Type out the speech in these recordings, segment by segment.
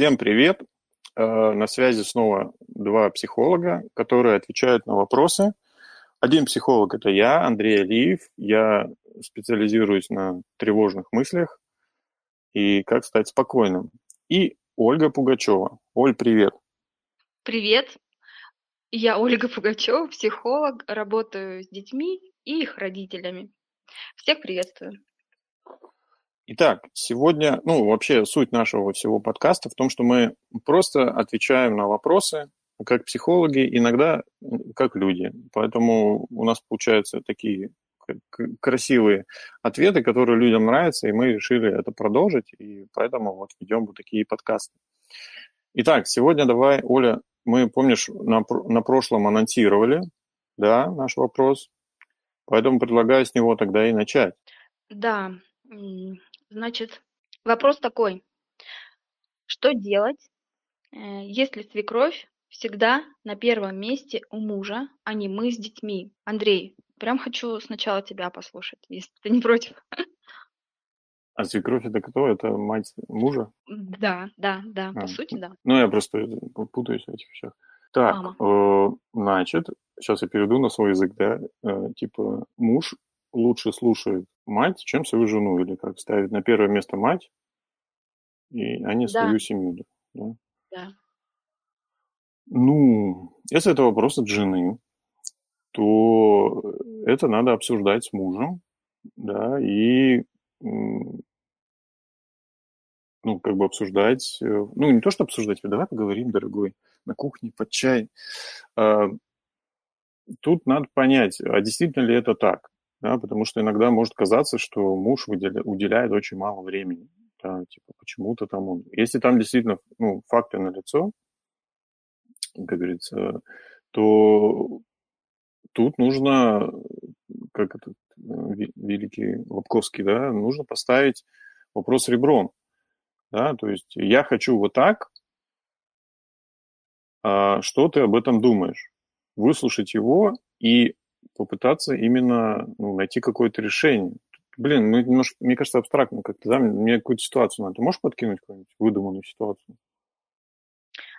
Всем привет! Э, На связи снова два психолога, которые отвечают на вопросы. Один психолог– это я, Андрей Алиев. Я специализируюсь на тревожных мыслях и как стать спокойным. И Ольга Пугачева. Оль, привет! Привет, я Ольга Пугачева, психолог, работаю с детьми и их родителями. Всех приветствую. Итак, сегодня, ну, вообще суть нашего всего подкаста в том, что мы просто отвечаем на вопросы, как психологи, иногда как люди. Поэтому у нас получаются такие красивые ответы, которые людям нравятся, и мы решили это продолжить, и поэтому вот ведем вот такие подкасты. Итак, сегодня давай, Оля, мы, помнишь, на, на прошлом анонсировали, да, наш вопрос, поэтому предлагаю с него тогда и начать. Да, значит, вопрос такой. Что делать, э, если свекровь всегда на первом месте у мужа, а не мы с детьми? Андрей, прям хочу сначала тебя послушать, если ты не против. А свекровь это кто? Это мать мужа? Да, да, да, А, по сути, да. Ну, я просто путаюсь в этих вещах. Так, Мама. э, значит, сейчас я перейду на свой язык, да, э, типа муж лучше слушает мать, чем свою жену, или как ставит на первое место мать, и, а не Да, свою семью, да? да. Ну, если это вопрос от жены, то это надо обсуждать с мужем, да, и ну, как бы обсуждать, э, ну, не то, что обсуждать, давай поговорим, дорогой, на кухне под чай. А, Тут надо понять, а действительно ли это так, да, потому что иногда может казаться, что муж уделяет очень мало времени, да, типа почему-то там он... Если там действительно, ну, факты налицо, как говорится, то тут нужно, как этот э, великий Лобковский, да, нужно поставить вопрос ребром, да, то есть я хочу вот так, а что ты об этом думаешь? Выслушать его и попытаться именно ну, найти какое-то решение. Блин, ну, немножко, мне кажется, абстрактно как-то, да? Мне какую-то ситуацию надо. Ты можешь подкинуть какую-нибудь выдуманную ситуацию?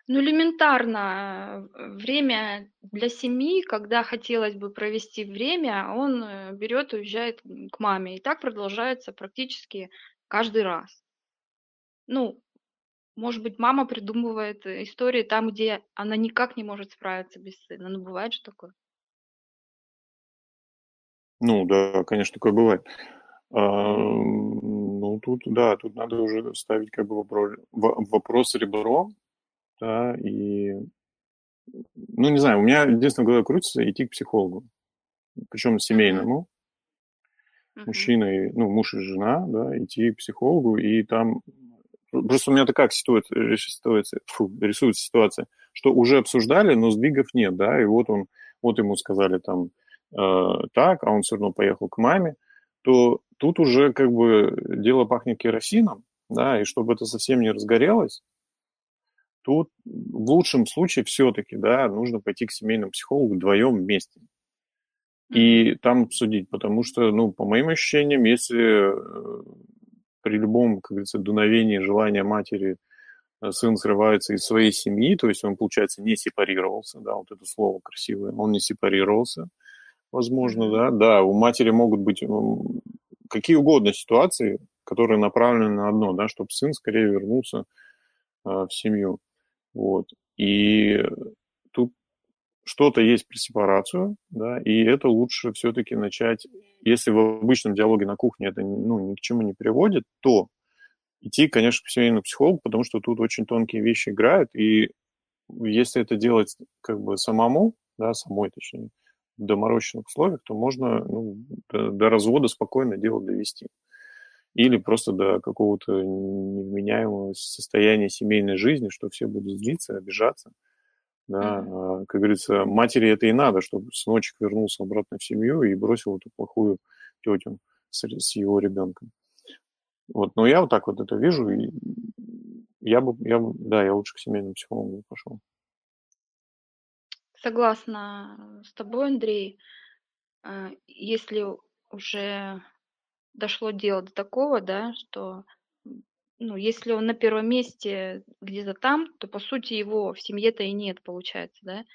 Ну, элементарно, э, время для семьи, когда хотелось бы провести время, он э, берет и уезжает к маме. И так продолжается практически каждый раз. Ну, может быть, мама придумывает э, истории там, где она никак не может справиться без сына. Ну, бывает же такое. Ну, да, конечно, такое бывает. А, ну, тут, да, тут надо уже ставить как бы вопрос, вопрос ребром, да, и, ну, не знаю, у меня единственное в голове крутится идти к психологу, причем семейному, Мгм. мужчина, и, ну, муж и жена, да, идти к психологу, и там... Просто у меня такая ситуация, ситуация, фу, рисуется ситуация, что уже обсуждали, но сдвигов нет, да, и вот он, вот ему сказали там э, так, а он все равно поехал к маме, то тут уже как бы дело пахнет керосином, да, и чтобы это совсем не разгорелось, тут в лучшем случае все-таки, да, нужно пойти к семейному психологу вдвоем вместе. И там обсудить, потому что, ну, по моим ощущениям, если э, при любом, как говорится, дуновении желания матери э, сын срывается из своей семьи, то есть он, получается, не сепарировался, да, вот это слово красивое, он не сепарировался, возможно, да, да, у матери могут быть какие угодно ситуации, которые направлены на одно, да, чтобы сын скорее вернулся э, в семью, вот, и тут что-то есть про сепарацию, да, и это лучше все-таки начать, если в обычном диалоге на кухне это ну, ни к чему не приводит, то идти, конечно, к семейному психологу, потому что тут очень тонкие вещи играют, и если это делать как бы самому, да, самой точнее, доморощенных условиях, то можно ну, до, до развода спокойно дело довести. Или просто до какого-то невменяемого состояния семейной жизни, что все будут злиться, обижаться. Да, а, как говорится, матери это и надо, чтобы сыночек вернулся обратно в семью и бросил эту плохую тетю с, с его ребенком. Вот, но я вот так вот это вижу, и я бы, я бы, да, я лучше к семейному психологу пошел. Согласна с тобой, Андрей. А, Если уже дошло дело до такого, да, что ну, если он на первом месте где-то там, то, по сути, его в семье-то и нет, получается, да.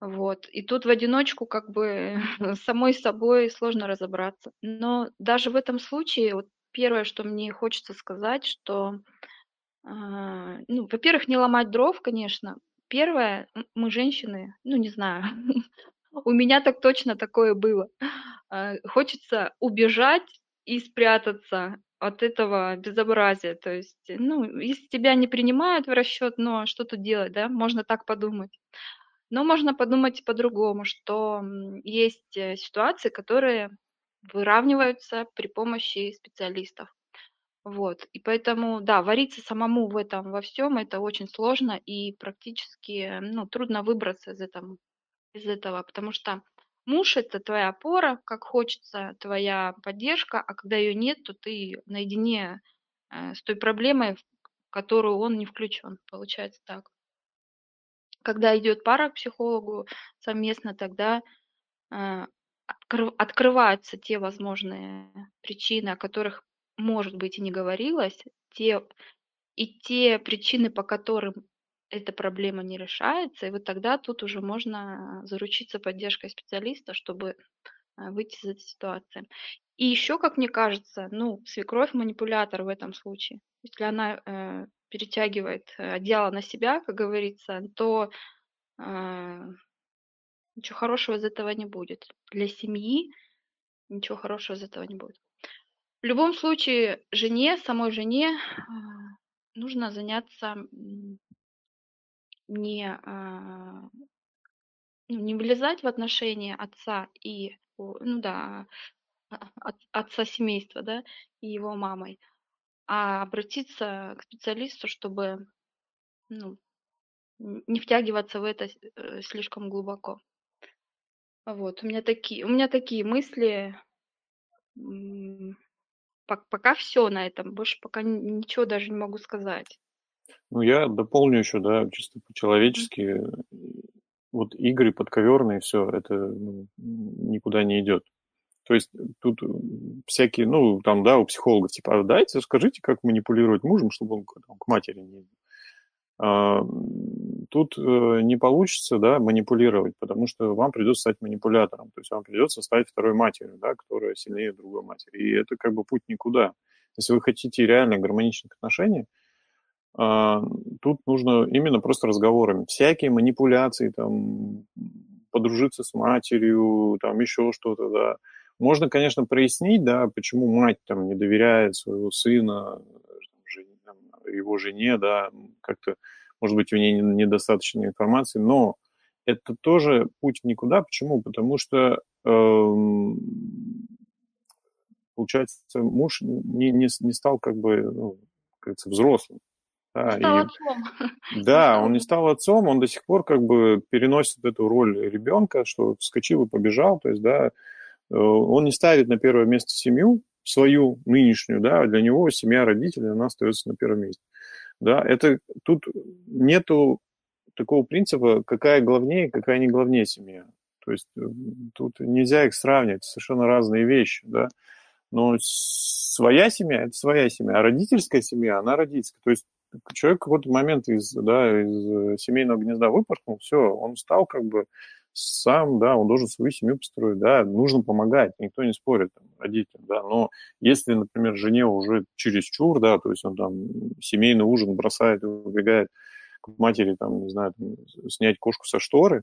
Вот. И тут в одиночку как бы самой собой сложно разобраться. Но даже в этом случае, вот первое, что мне хочется сказать, что, а, ну, во-первых, не ломать дров, конечно. Первое, мы женщины, ну, не знаю, у меня так точно такое было. А, хочется убежать и спрятаться от этого безобразия. То есть, ну, если тебя не принимают в расчет, но что тут делать, да, можно так подумать. Но можно подумать по-другому, что есть э, ситуации, которые выравниваются при помощи специалистов. Вот. И поэтому, да, вариться самому в этом во всем это очень сложно и практически ну, трудно выбраться из этого, из этого, потому что муж это твоя опора, как хочется, твоя поддержка, а когда ее нет, то ты наедине э, с той проблемой, в которую он не включен. Получается так. Когда идет пара к психологу совместно, тогда э, открываются те возможные причины, о которых, может быть, и не говорилось, те, и те причины, по которым эта проблема не решается, и вот тогда тут уже можно заручиться поддержкой специалиста, чтобы э, выйти из этой ситуации. И еще, как мне кажется, ну, свекровь манипулятор в этом случае. Если она э, перетягивает э, одеяло на себя, как говорится, то э, ничего хорошего из этого не будет. Для семьи ничего хорошего из этого не будет. В любом случае, жене, самой жене э, нужно заняться не, э, не влезать в отношения отца и, ну да, от, отца семейства, да, и его мамой, а обратиться к специалисту, чтобы ну, не втягиваться в это э, слишком глубоко. Вот, у меня такие, у меня такие мысли. Пока все на этом, больше пока ничего даже не могу сказать. Ну, я дополню еще, да, чисто по-человечески. Вот игры подковерные, все, это ну, никуда не идет. То есть тут всякие, ну, там, да, у психологов, типа, а дайте, скажите, как манипулировать мужем, чтобы он там, к матери не... А, тут э, не получится, да, манипулировать, потому что вам придется стать манипулятором, то есть вам придется стать второй матерью, да, которая сильнее другой матери. И это как бы путь никуда. Если вы хотите реально гармоничных отношений, а, тут нужно именно просто разговорами. Всякие манипуляции, там, подружиться с матерью, там, еще что-то, да, можно, конечно, прояснить, да, почему мать там не доверяет своего сына, его жене, да, как-то, может быть, у нее недостаточно информации, но это тоже путь в никуда. Почему? Потому что э, получается, муж не, не, не стал как бы, ну, как говорится, взрослым. Да, стал и, отцом. Да, он не стал отцом, он до сих пор как бы переносит эту роль ребенка, что вскочил и побежал, то есть, да, Э, он не ставит на первое место семью, свою нынешнюю, да, для него семья родителей, она остается на первом месте. Да, это тут нету такого принципа, какая главнее, какая не главнее семья. То есть э, тут нельзя их сравнивать, совершенно разные вещи, да. Но своя семья – это своя семья, а родительская семья, она родительская. То есть человек в какой-то момент из, да, из семейного гнезда выпорхнул, все, он стал как бы сам, да, он должен свою семью построить, да, нужно помогать, никто не спорит, там, родителям, да, но если, например, жене уже через чур, да, то есть он там семейный ужин бросает убегает к матери, там, не знаю, там, снять кошку со шторы,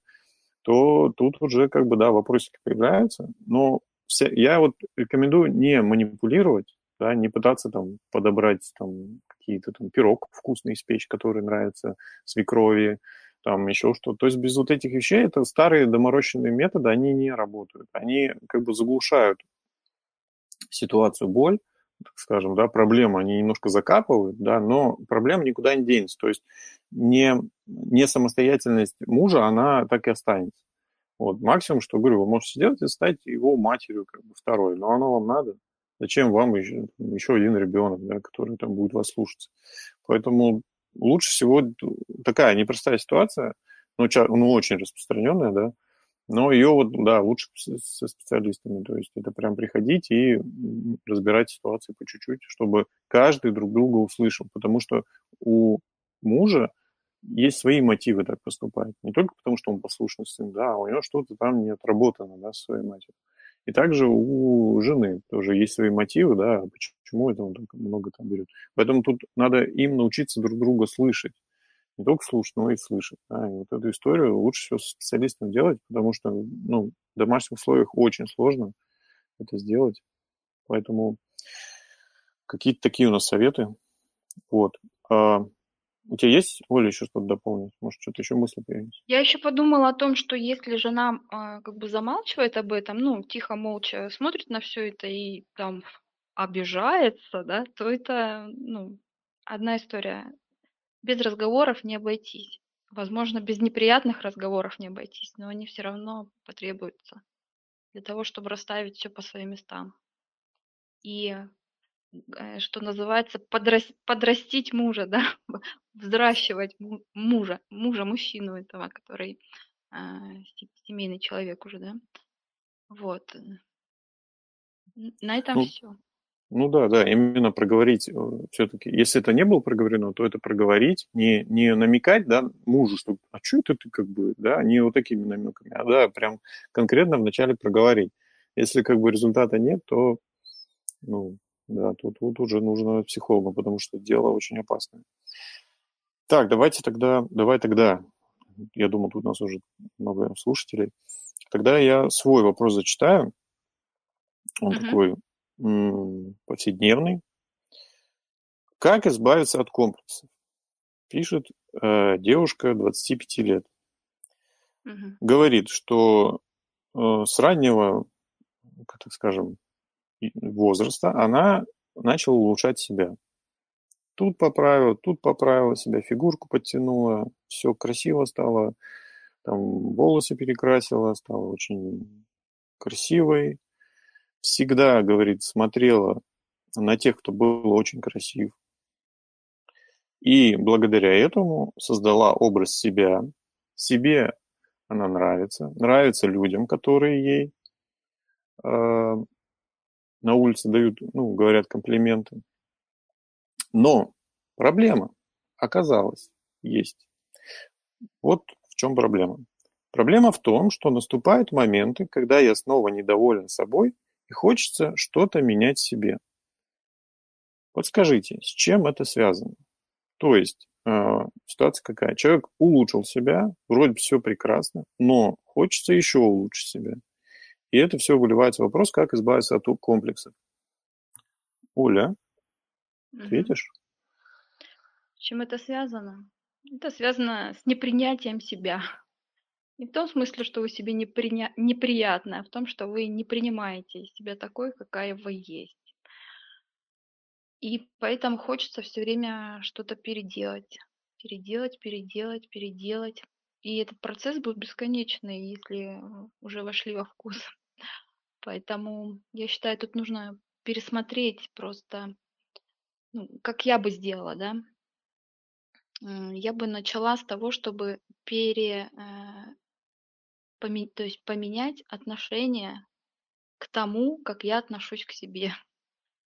то тут уже, как бы, да, вопросики появляются, но вся, я вот рекомендую не манипулировать, да, не пытаться там подобрать там какие-то там пирог вкусный испечь, который нравится свекрови, там еще что-то. То есть без вот этих вещей это старые доморощенные методы, они не работают. Они как бы заглушают ситуацию, боль, так скажем, да, проблему они немножко закапывают, да, но проблема никуда не денется. То есть не, не самостоятельность мужа, она так и останется. Вот, максимум, что, говорю, вы можете сделать, это стать его матерью, как бы, второй. Но оно вам надо. Зачем вам еще, еще один ребенок, да, который там будет вас слушаться? Поэтому лучше всего такая непростая ситуация, но ну, очень распространенная, да, Но ее вот, да, лучше со специалистами. То есть это прям приходить и разбирать ситуации по чуть-чуть, чтобы каждый друг друга услышал. Потому что у мужа есть свои мотивы так поступать. Не только потому, что он послушный сын, да, а у него что-то там не отработано, да, с своей матерью. И также у жены тоже есть свои мотивы, да, почему это он так много там берет. Поэтому тут надо им научиться друг друга слышать. Не только слушать, но и слышать. Да. И вот эту историю лучше всего с специалистом делать, потому что ну, в домашних условиях очень сложно это сделать. Поэтому какие-то такие у нас советы. Вот. А у тебя есть, Оля, еще что-то дополнить? Может, что-то еще мысли появились? Я еще подумала о том, что если жена э, как бы замалчивает об этом, ну, тихо, молча смотрит на все это и там обижается, да, то это, ну, одна история. Без разговоров не обойтись. Возможно, без неприятных разговоров не обойтись, но они все равно потребуются для того, чтобы расставить все по своим местам. И Э, что называется, подрас- подрастить мужа, да, взращивать мужа, мужа, мужчину этого, который а, семейный человек уже, да. Вот. На этом ну, все. Ну да, да, именно проговорить э, все-таки. Если это не было проговорено, то это проговорить, не, не намекать, да, мужу, что а что это ты как бы, да, не вот такими намеками, а да, прям конкретно вначале проговорить. Если как бы результата нет, то ну, да, тут, тут уже нужно психолога, потому что дело очень опасное. Так, давайте тогда, давай тогда, я думаю, тут у нас уже много слушателей. Тогда я свой вопрос зачитаю. Он uh-huh. такой повседневный. Как избавиться от комплексов? Пишет э, девушка 25 лет. Uh-huh. Говорит, что э, с раннего, как так скажем, возраста она начала улучшать себя. Тут поправила, тут поправила себя, фигурку подтянула, все красиво стало, там волосы перекрасила, стала очень красивой. Всегда, говорит, смотрела на тех, кто был очень красив. И благодаря этому создала образ себя. Себе она нравится, нравится людям, которые ей э, на улице дают, ну, говорят комплименты. Но проблема оказалась есть. Вот в чем проблема. Проблема в том, что наступают моменты, когда я снова недоволен собой и хочется что-то менять себе. Подскажите, с чем это связано? То есть э, ситуация какая? Человек улучшил себя, вроде все прекрасно, но хочется еще улучшить себя. И это все выливается в вопрос, как избавиться от комплексов. Оля, ответишь? С чем это связано? Это связано с непринятием себя. Не в том смысле, что вы себе неприня... неприятно, а в том, что вы не принимаете себя такой, какая вы есть. И поэтому хочется все время что-то переделать. Переделать, переделать, переделать. И этот процесс был бесконечный, если уже вошли во вкус. Поэтому я считаю, тут нужно пересмотреть просто, ну, как я бы сделала, да. Я бы начала с того, чтобы пере, то есть поменять отношение к тому, как я отношусь к себе.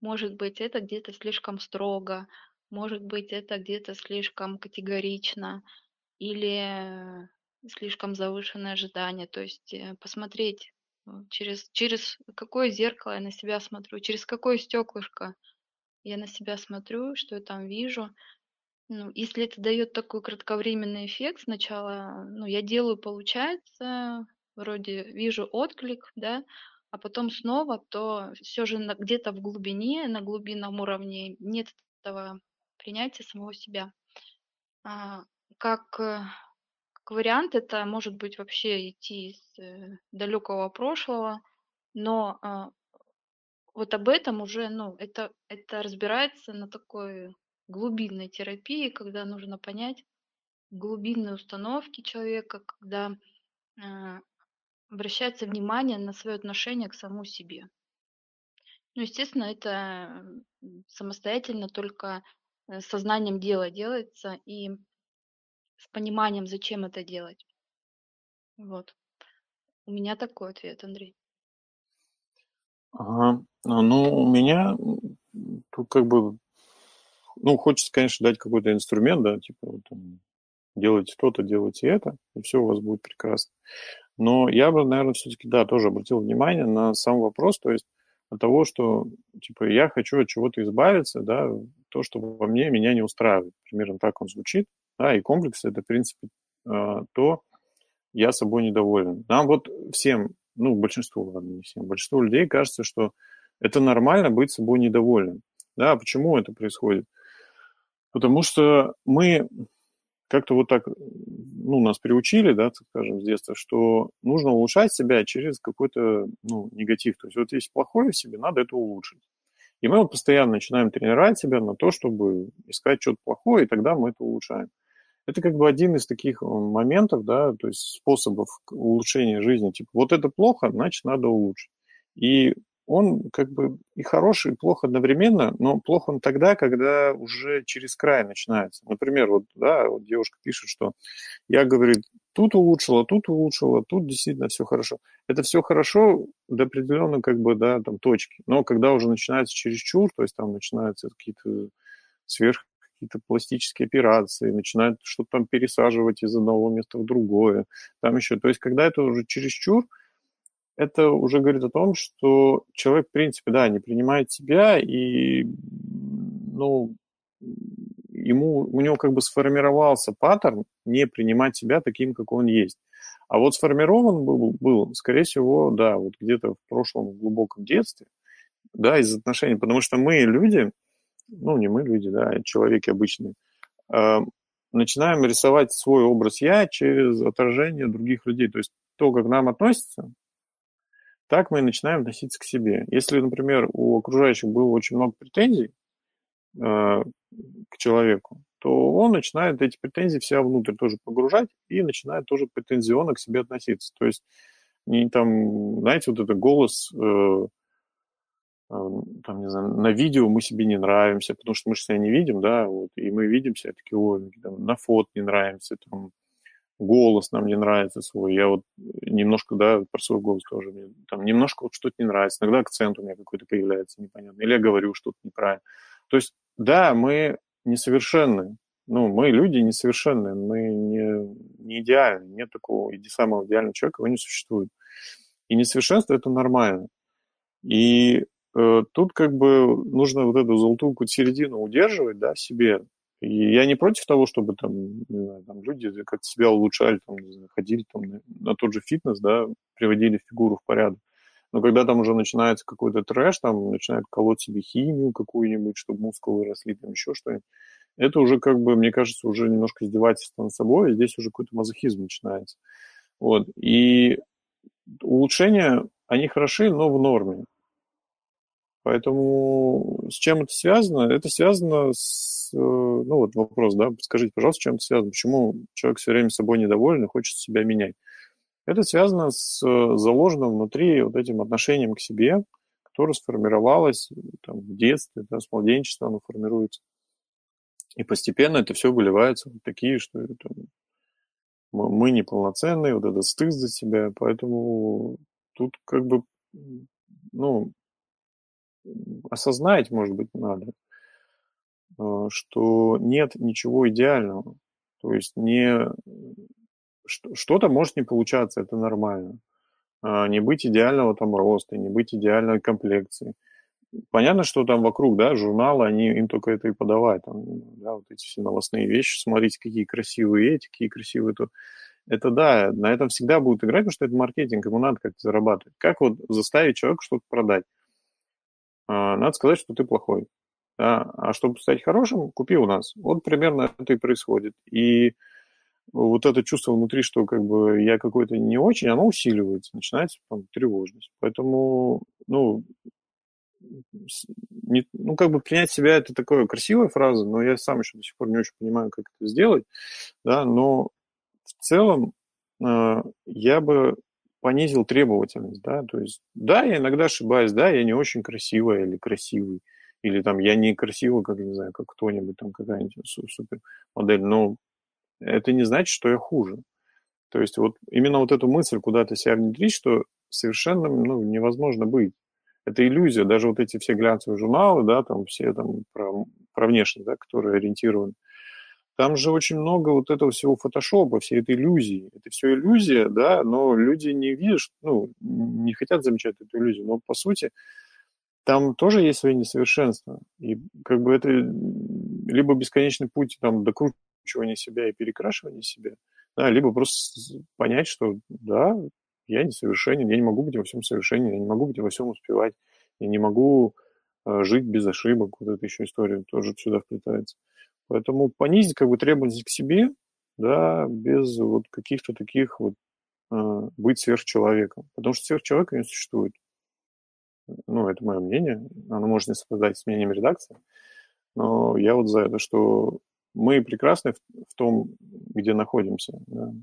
Может быть, это где-то слишком строго, может быть, это где-то слишком категорично, или слишком завышенное ожидание. То есть э, посмотреть через, через какое зеркало я на себя смотрю, через какое стеклышко я на себя смотрю, что я там вижу. Ну, если это дает такой кратковременный эффект, сначала ну, я делаю, получается, вроде вижу отклик, да, а потом снова, то все же где-то в глубине, на глубинном уровне нет этого принятия самого себя. А, как, э, как вариант, это может быть вообще идти из э, далекого прошлого, но а, вот об этом уже, ну, это, это разбирается на такой глубинной терапии, когда нужно понять глубинные установки человека, когда э, обращается внимание на свое отношение к самому себе. Ну, естественно, это самостоятельно только э, сознанием дела делается, и с пониманием, зачем это делать. Вот. У меня такой ответ, Андрей. Ага. А, ну, у меня тут как бы, ну, хочется, конечно, дать какой-то инструмент, да, типа, вот, там, делайте то-то, делайте это, и все у вас будет прекрасно. Но я бы, наверное, все-таки, да, тоже обратил внимание на сам вопрос, то есть от того, что, типа, я хочу от чего-то избавиться, да, то, что во мне меня не устраивает. Примерно так он звучит, да, и комплекс – это, в принципе, а, то, я собой недоволен. Нам вот всем, ну, большинству, ладно, не всем, большинству людей кажется, что это нормально быть собой недовольным. Да, почему это происходит? Потому что мы как-то вот так, ну, нас приучили, да, так скажем, с детства, что нужно улучшать себя через какой-то, ну, негатив. То есть вот есть плохое в себе, надо это улучшить. И мы вот постоянно начинаем тренировать себя на то, чтобы искать что-то плохое, и тогда мы это улучшаем. Это как бы один из таких моментов, да, то есть способов улучшения жизни. Типа, вот это плохо, значит, надо улучшить. И он как бы и хороший, и плохо одновременно, но плохо он тогда, когда уже через край начинается. Например, вот, да, вот девушка пишет, что я, говорит, тут улучшила, тут улучшила, тут действительно все хорошо. Это все хорошо до определенной, как бы, да, там, точки. Но когда уже начинается чересчур, то есть там начинаются какие-то сверх какие-то пластические операции, начинают что-то там пересаживать из одного места в другое, там еще. То есть, когда это уже чересчур, это уже говорит о том, что человек, в принципе, да, не принимает себя, и, ну, ему, у него как бы сформировался паттерн не принимать себя таким, как он есть. А вот сформирован был, был скорее всего, да, вот где-то в прошлом глубоком детстве, да, из отношений, потому что мы, люди, ну, не мы, люди, да, а человеки обычные, э, начинаем рисовать свой образ «я» через отражение других людей. То есть то, как нам относятся, так мы и начинаем относиться к себе. Если, например, у окружающих было очень много претензий э, к человеку, то он начинает эти претензии вся внутрь тоже погружать и начинает тоже претензионно к себе относиться. То есть не там, знаете, вот это голос, э, э, там, не знаю, на видео мы себе не нравимся, потому что мы же себя не видим, да, вот, и мы видим себя такие, ой, там, на фото не нравимся, там, голос нам не нравится свой. Я вот немножко, да, про свой голос тоже. Мне, там немножко вот что-то не нравится. Иногда акцент у меня какой-то появляется непонятно. Или я говорю что-то неправильно. То есть, да, мы несовершенны. Ну, мы люди несовершенные, мы не, не идеальны. Нет такого иди самого идеального человека, его не существует. И несовершенство – это нормально. И э, тут как бы нужно вот эту золотую середину удерживать, да, себе, и я не против того, чтобы там, не знаю, там люди как-то себя улучшали, там, знаю, ходили там на, на тот же фитнес, да, приводили фигуру в порядок. Но когда там уже начинается какой-то трэш, там начинают колоть себе химию какую-нибудь, чтобы мускулы росли, там еще что-нибудь, это уже как бы, мне кажется, уже немножко издевательство над собой, и здесь уже какой-то мазохизм начинается. Вот. И улучшения, они хороши, но в норме. Поэтому с чем это связано? Это связано с, э, ну вот вопрос, да, скажите, пожалуйста, с чем это связано? Почему человек все время собой недоволен и хочет себя менять? Это связано с э, заложенным внутри вот этим отношением к себе, которое сформировалось там, в детстве, да, с младенчества оно формируется. И постепенно это все выливается в такие, что это, мы неполноценные, вот этот стыд за себя, поэтому тут как бы, ну, осознать, может быть, надо, э, что нет ничего идеального. То есть не что-то может не получаться, это нормально. А, не быть идеального там роста, не быть идеальной комплекции. Понятно, что там вокруг, да, журналы, они им только это и подавают. Там, да, вот эти все новостные вещи, смотрите, какие красивые эти, какие красивые то. Это да, на этом всегда будут играть, потому что это маркетинг, ему надо как-то зарабатывать. Как вот заставить человека что-то продать? А, надо сказать, что ты плохой. Да? А чтобы стать хорошим, купи у нас. Вот примерно это и происходит. И вот это чувство внутри, что как бы я какой-то не очень, оно усиливается, начинается там, тревожность. Поэтому, ну, не, ну, как бы принять себя это такая красивая фраза, но я сам еще до сих пор не очень понимаю, как это сделать, да, но в целом э, я бы понизил требовательность, да, то есть, да, я иногда ошибаюсь, да, я не очень красивая или красивый, или там я не красивый, как, не знаю, как кто-нибудь, там какая-нибудь супер модель, но это не значит, что я хуже. То есть вот именно вот эту мысль куда-то себя внедрить, что совершенно ну, невозможно быть. Это иллюзия. Даже вот эти все глянцевые журналы, да, там все там про, про внешность, да, которые ориентированы. Там же очень много вот этого всего фотошопа, всей этой иллюзии. Это все иллюзия, да, но люди не видят, ну, не хотят замечать эту иллюзию. Но по сути, там тоже есть свои несовершенства. И как бы это либо бесконечный путь там, докручивания себя и перекрашивания себя, да, либо просто понять, что да, я несовершенен, я не могу быть во всем совершенен, я не могу быть во всем успевать, я не могу э, жить без ошибок. Вот эта еще история тоже сюда вплетается. Поэтому понизить как бы требования к себе, да, без вот каких-то таких вот э, быть сверхчеловеком. Потому что сверхчеловека не существует. Ну, это мое мнение. Оно может не совпадать с мнением редакции. Но я вот за это, что мы прекрасны в, в том, где находимся. Да.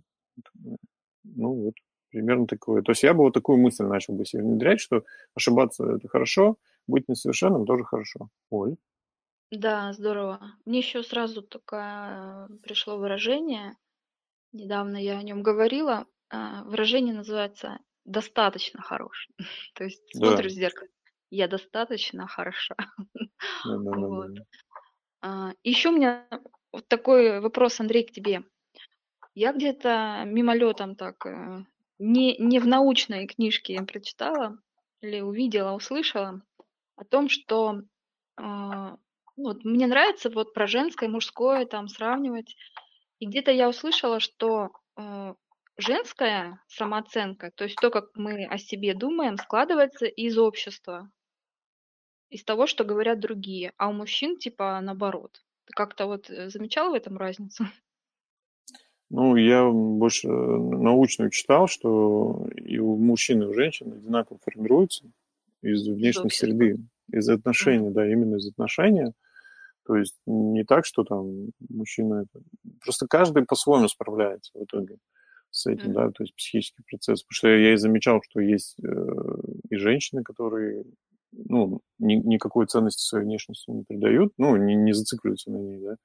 Ну, вот примерно такое. То есть я бы вот такую мысль начал бы себе внедрять, что ошибаться – это хорошо, быть несовершенным тоже хорошо. Оль? Да, здорово. Мне еще сразу такое э, пришло выражение, недавно я о нем говорила. А, выражение называется «достаточно хорош». То есть Да, смотришь в зеркало, я достаточно хороша. Вот. А, Еще у меня вот такой вопрос, Андрей, к тебе. Я где-то мимолетом так, э, не, не в научной книжке прочитала или увидела, услышала о том, что а, вот мне нравится вот про женское, мужское там сравнивать. И где-то я услышала, что э, женская самооценка, то есть то, как мы о себе думаем, складывается из общества, из того, что говорят другие, а у мужчин типа наоборот. Ты как-то вот э, замечал в этом разницу? Ну, я больше научную читал, что и у мужчин, и у женщин одинаково формируется из внешней общества. среды, из отношений, да, именно из отношения. То есть не так, что там мужчина. Просто каждый по-своему справляется в итоге с этим, Мгм. да, то есть психический процесс. Потому что я и замечал, что есть э, и женщины, которые ну, ни, никакой ценности своей внешности не придают, ну, не, не зацикливаются на ней, да.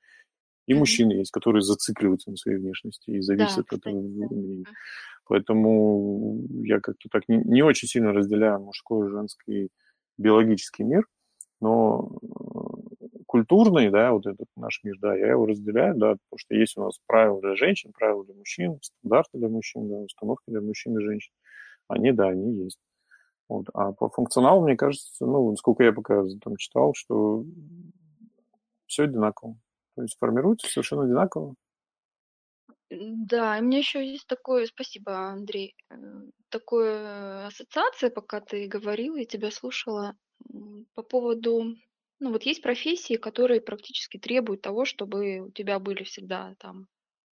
И Мгм. мужчины есть, которые зацикливаются на своей внешности и Да, зависят от кстати, этого да. мнения. Мгм. Поэтому я как-то так не, не очень сильно разделяю мужской и женский биологический мир, но культурный, да, вот этот наш мир, да, я его разделяю, да, потому что есть у нас правила для женщин, правила для мужчин, стандарты для мужчин, да, установки для мужчин и женщин. Они, да, они есть. Вот. А по функционалу, мне кажется, ну, сколько я пока там читал, что все одинаково. То есть формируется совершенно одинаково. Да, и меня еще есть такое, спасибо, Андрей, э, такое ассоциация, пока ты говорила, я тебя слушала, по поводу, ну вот есть профессии, которые практически требуют того, чтобы у тебя были всегда там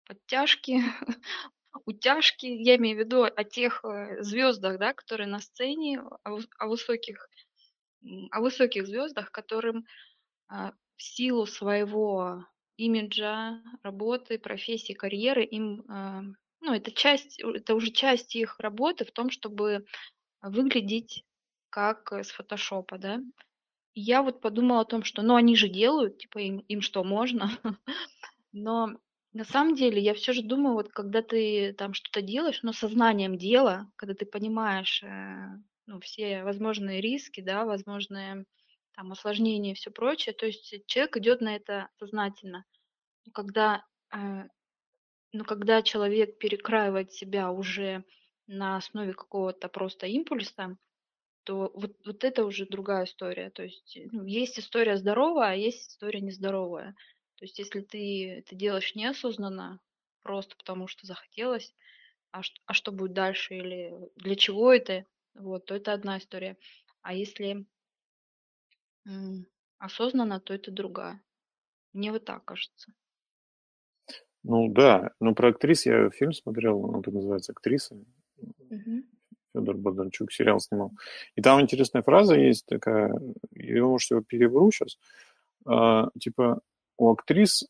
подтяжки, утяжки. Я имею в виду о тех э, звездах, да, которые на сцене, о, выс- о высоких, о высоких звездах, которым а, в силу своего имиджа, работы, профессии, карьеры им, а, ну, это часть, это уже часть их работы в том, чтобы выглядеть как э, с фотошопа, да. Я вот подумала о том, что, ну, они же делают, типа, им, им что, можно? Но на самом деле я все же думаю, вот когда ты там что-то делаешь, но сознанием дела, когда ты понимаешь, э, ну, все возможные риски, да, возможные там осложнения и все прочее, то есть человек идет на это сознательно. Но когда, но когда человек перекраивает себя уже на основе какого-то просто импульса, то вот, вот это уже другая история. То есть э, ну, есть история здоровая, а есть история нездоровая. То есть если ты это делаешь неосознанно, просто потому что захотелось, а, ш- а что будет дальше или для чего это, вот, то это одна история. А если осознанно, то это другая. Мне вот так кажется. Ну да, но про актрис я фильм смотрел, он так называется «Актриса». Мгм. Федор Бондарчук сериал снимал. И там интересная фраза есть такая, я, может, его перевру сейчас. А, типа, у актрис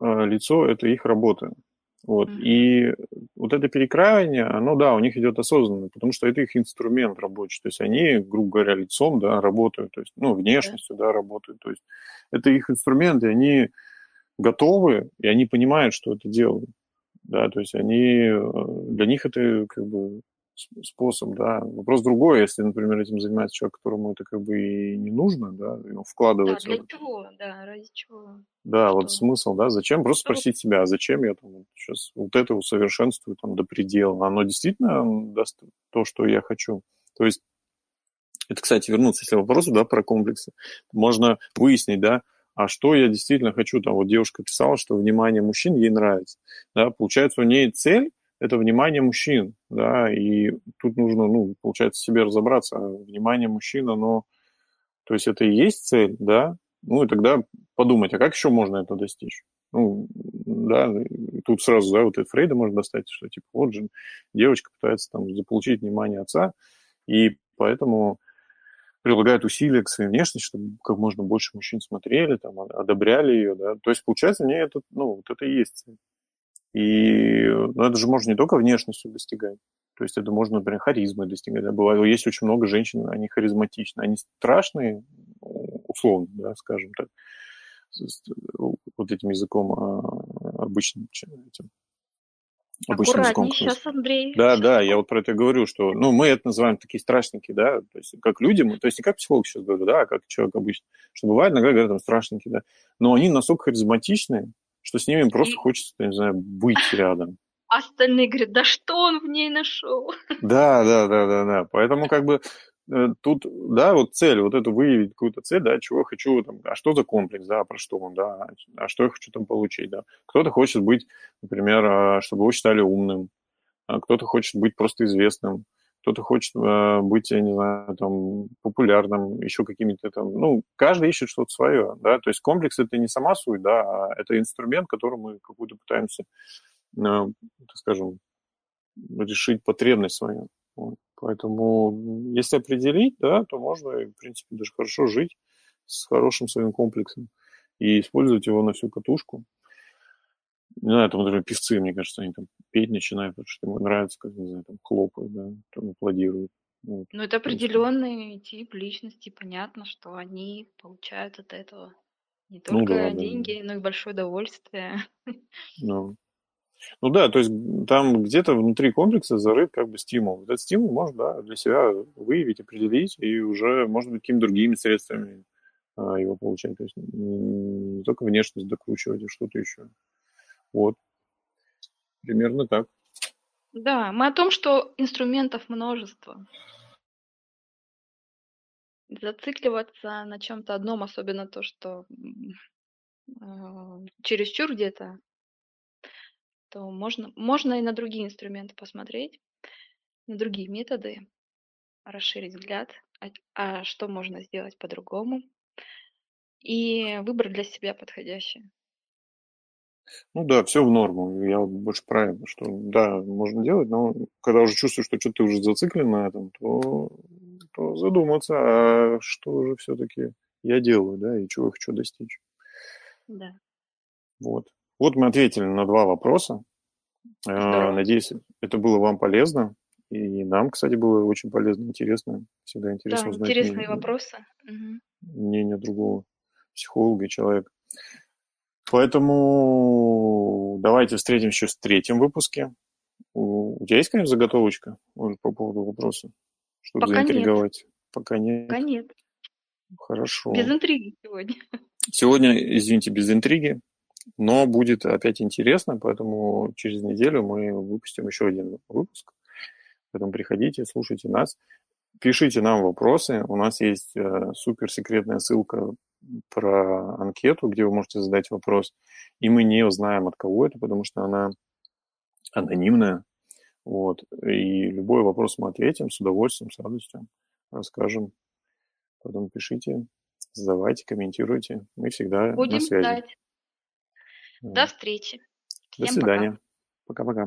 а, лицо – это их работа. Вот. Мгм. И вот это перекраивание, оно, да, у них идет осознанно, потому что это их инструмент рабочий. То есть они, грубо говоря, лицом, да, работают, то есть, ну, внешностью, да, работают. То есть это их инструмент, и они готовы, и они понимают, что это делают. Да, то есть они, для них это как бы способ, да. Вопрос другой, если, например, этим занимается человек, которому это как бы и не нужно, да, и он вкладывается. Да, для чего, да, ради чего. Да, что? вот смысл, да, зачем? Просто что? спросить себя, а зачем я там сейчас вот это усовершенствую там до предела? Оно действительно даст то, что я хочу? То есть это, кстати, вернуться, если вопросу, да, про комплексы. Можно выяснить, да, а что я действительно хочу. Там вот девушка писала, что внимание мужчин ей нравится. Да, получается, у нее цель – это внимание мужчин, да, и тут нужно, ну, получается, себе разобраться. Внимание мужчин, оно, то есть это и есть цель, да, ну и тогда подумать, а как еще можно это достичь? Ну, да, тут сразу, да, вот это Фрейда можно достать, что типа вот же девочка пытается там заполучить внимание отца, и поэтому прилагает усилия к своей внешности, чтобы как можно больше мужчин смотрели, там, одобряли ее, да. То есть, получается, не это, ну, вот это и есть цель. И ну, это же можно не только внешностью достигать. То есть это можно, например, харизмой достигать. Да? Бывает, есть очень много женщин, они харизматичны. Они страшные, условно, да, скажем так, вот этим языком а, обычным этим, обычным языком. сейчас, Андрей. Да, сейчас. да, я вот про это говорю, что, ну, мы это называем такие страшники, да, то есть как люди, мы, то есть не как психолог сейчас говорю, да, а как человек обычно, что бывает иногда говорят там страшники, да, но они настолько харизматичные, что с ними просто И... хочется, не знаю, быть рядом. Остальные говорят, да что он в ней нашел? Да, да, да, да, да. Поэтому как бы Э, тут, да, вот цель, вот эту выявить какую-то цель, да, чего я хочу, там, а что за комплекс, да, про что он, да, а что я хочу там получить, да. Кто-то хочет быть, например, а, чтобы его считали умным, а кто-то хочет быть просто известным, кто-то хочет э, быть, я не знаю, там, популярным, еще какими-то там, ну, каждый ищет что-то свое, да, то есть комплекс это не сама суть, да, а это инструмент, которым мы какую-то пытаемся, э, так скажем, решить потребность свою. Вот. Поэтому, если определить, да, то можно, в принципе, даже хорошо жить с хорошим своим комплексом и использовать его на всю катушку. Не знаю, там, например, певцы, мне кажется, они там петь начинают, потому что ему нравится, как, не знаю, там, хлопают, да, там, аплодируют. Вот. Ну, это определенный тип личности, понятно, что они получают от этого не ну только ну, да, деньги, да. но и большое удовольствие. Ну, ну да, то есть там где-то внутри комплекса зарыт как бы стимул. Этот стимул можно да, для себя выявить, определить, и уже, может быть, какими-то другими средствами а, его получать. То есть не, не только внешность докручивать, а что-то еще. Вот. Примерно так. Да, мы о том, что инструментов множество. Зацикливаться на чем-то одном, особенно то, что э, чересчур где-то то можно, можно и на другие инструменты посмотреть, на другие методы, расширить взгляд, а, а что можно сделать по-другому, и выбрать для себя подходящее. Ну да, все в норму. Я вот больше правильно, что да, можно делать, но когда уже чувствуешь, что что-то уже зациклен на этом, то, то задуматься, а что же все-таки я делаю, да, и чего я хочу достичь. Да. Вот. Вот мы ответили на два вопроса. Здорово. Надеюсь, это было вам полезно. И нам, кстати, было очень полезно, интересно. Всегда интересно да, узнать интересные мнение, вопросы. мнение другого психолога и человека. Поэтому давайте встретимся еще в третьем выпуске. У тебя есть какая-нибудь заготовочка по поводу вопроса? Чтобы Пока заинтриговать? Нет. Пока нет. Пока нет. Хорошо. Без интриги сегодня. Сегодня, извините, без интриги. Но будет опять интересно, поэтому через неделю мы выпустим еще один выпуск. Поэтому приходите, слушайте нас, пишите нам вопросы. У нас есть э, суперсекретная ссылка про анкету, где вы можете задать вопрос. И мы не узнаем, от кого это, потому что она анонимная. Вот. И любой вопрос мы ответим с удовольствием, с радостью, расскажем. Поэтому пишите, задавайте, комментируйте. Мы всегда Будем на связи. Ждать. До встречи. До свидания. Пока-пока.